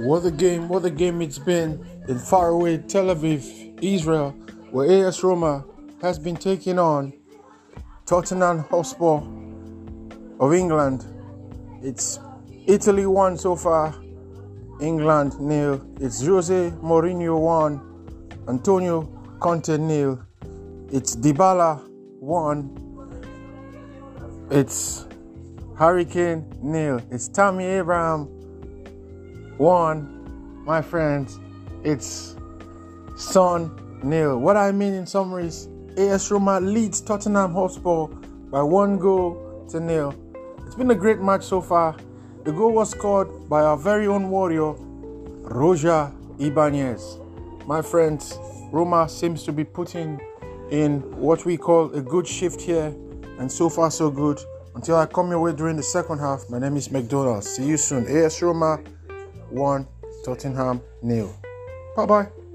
What a game, what a game it's been in faraway Tel Aviv, Israel, where AS Roma has been taking on Tottenham Hotspur of England. It's Italy one so far, England nil. It's Jose Mourinho 1, Antonio Conte nil. It's Dybala 1. It's Harry Kane nil. It's Tammy Abraham 1. My friends, it's Son nil. What I mean in summary is AS Roma leads Tottenham Hotspur by one goal to nil. It's been a great match so far. The goal was scored by our very own warrior, Roger Ibanez. My friends, Roma seems to be putting in what we call a good shift here, and so far so good. Until I come your way during the second half, my name is McDonald. See you soon. AS Roma 1, Tottenham nil. Bye bye.